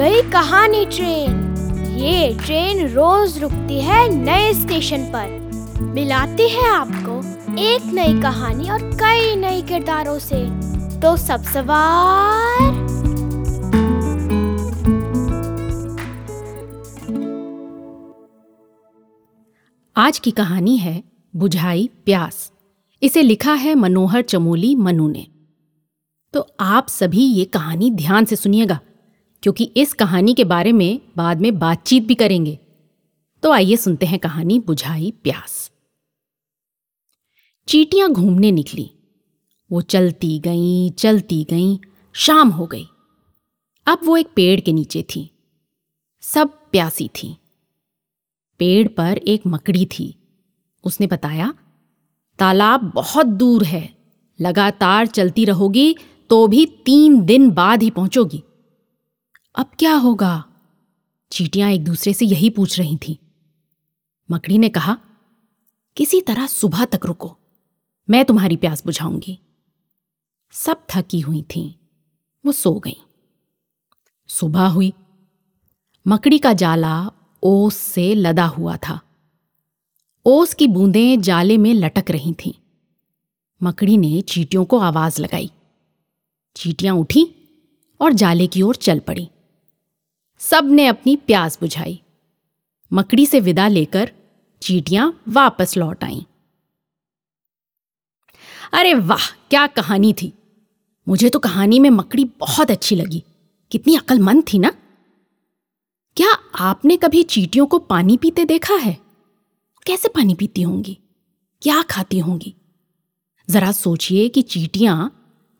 कहानी ट्रेन। ये ट्रेन रोज रुकती है नए स्टेशन पर। मिलाती है आपको एक नई कहानी और कई नए किरदारों से। तो सब सवार। आज की कहानी है बुझाई प्यास। इसे लिखा है मनोहर चमोली मनु ने। तो आप सभी ये कहानी ध्यान से सुनिएगा। क्योंकि इस कहानी के बारे में बाद में बातचीत भी करेंगे। तो आइए सुनते हैं कहानी बुझाई प्यास। चीटियाँ घूमने निकली। वो चलती गईं चलती गईं, शाम हो गई। अब वो एक पेड़ के नीचे थी। सब प्यासी थी। पेड़ पर एक मकड़ी थी। उसने बताया, तालाब बहुत दूर है। लगातार चलती रहोगी तो भी तीन दिन बाद ही पहुंचोगी। अब क्या होगा? चीटियाँ एक दूसरे से यही पूछ रही थीं। मकड़ी ने कहा, किसी तरह सुबह तक रुको, मैं तुम्हारी प्यास बुझाऊँगी। सब थकी हुई थीं, वो सो गईं। सुबह हुई, मकड़ी का जाला ओस से लदा हुआ था। ओस की बूंदें जाले में लटक रही थीं। मकड़ी ने चीटियों को आवाज़ लगाई। चीटियाँ उठी और जाले की ओर चल पड़ी। सबने अपनी प्यास बुझाई। मकड़ी से विदा लेकर चीटियाँ वापस लौट आईं। अरे वाह, क्या कहानी थी। मुझे तो कहानी में मकड़ी बहुत अच्छी लगी। कितनी अक्लमंद थी ना। क्या आपने कभी चीटियों को पानी पीते देखा है? कैसे पानी पीती होंगी? क्या खाती होंगी? जरा सोचिए कि चीटियाँ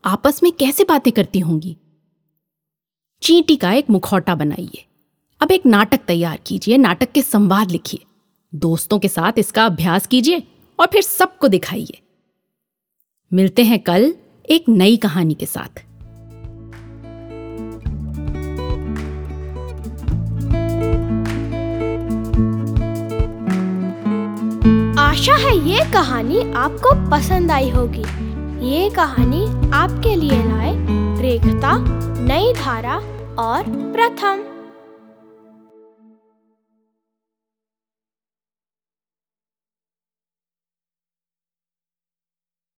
आपस में कैसे बातें करती होंगी। चींटी का एक मुखौटा बनाइए। अब एक नाटक तैयार कीजिए, नाटक के संवाद लिखिए। दोस्तों के साथ इसका अभ्यास कीजिए और फिर सबको दिखाइए। मिलते हैं कल एक नई कहानी के साथ। आशा है ये कहानी आपको पसंद आई होगी। ये कहानी आपके लिए लाए रेखता नई धारा और प्रथम।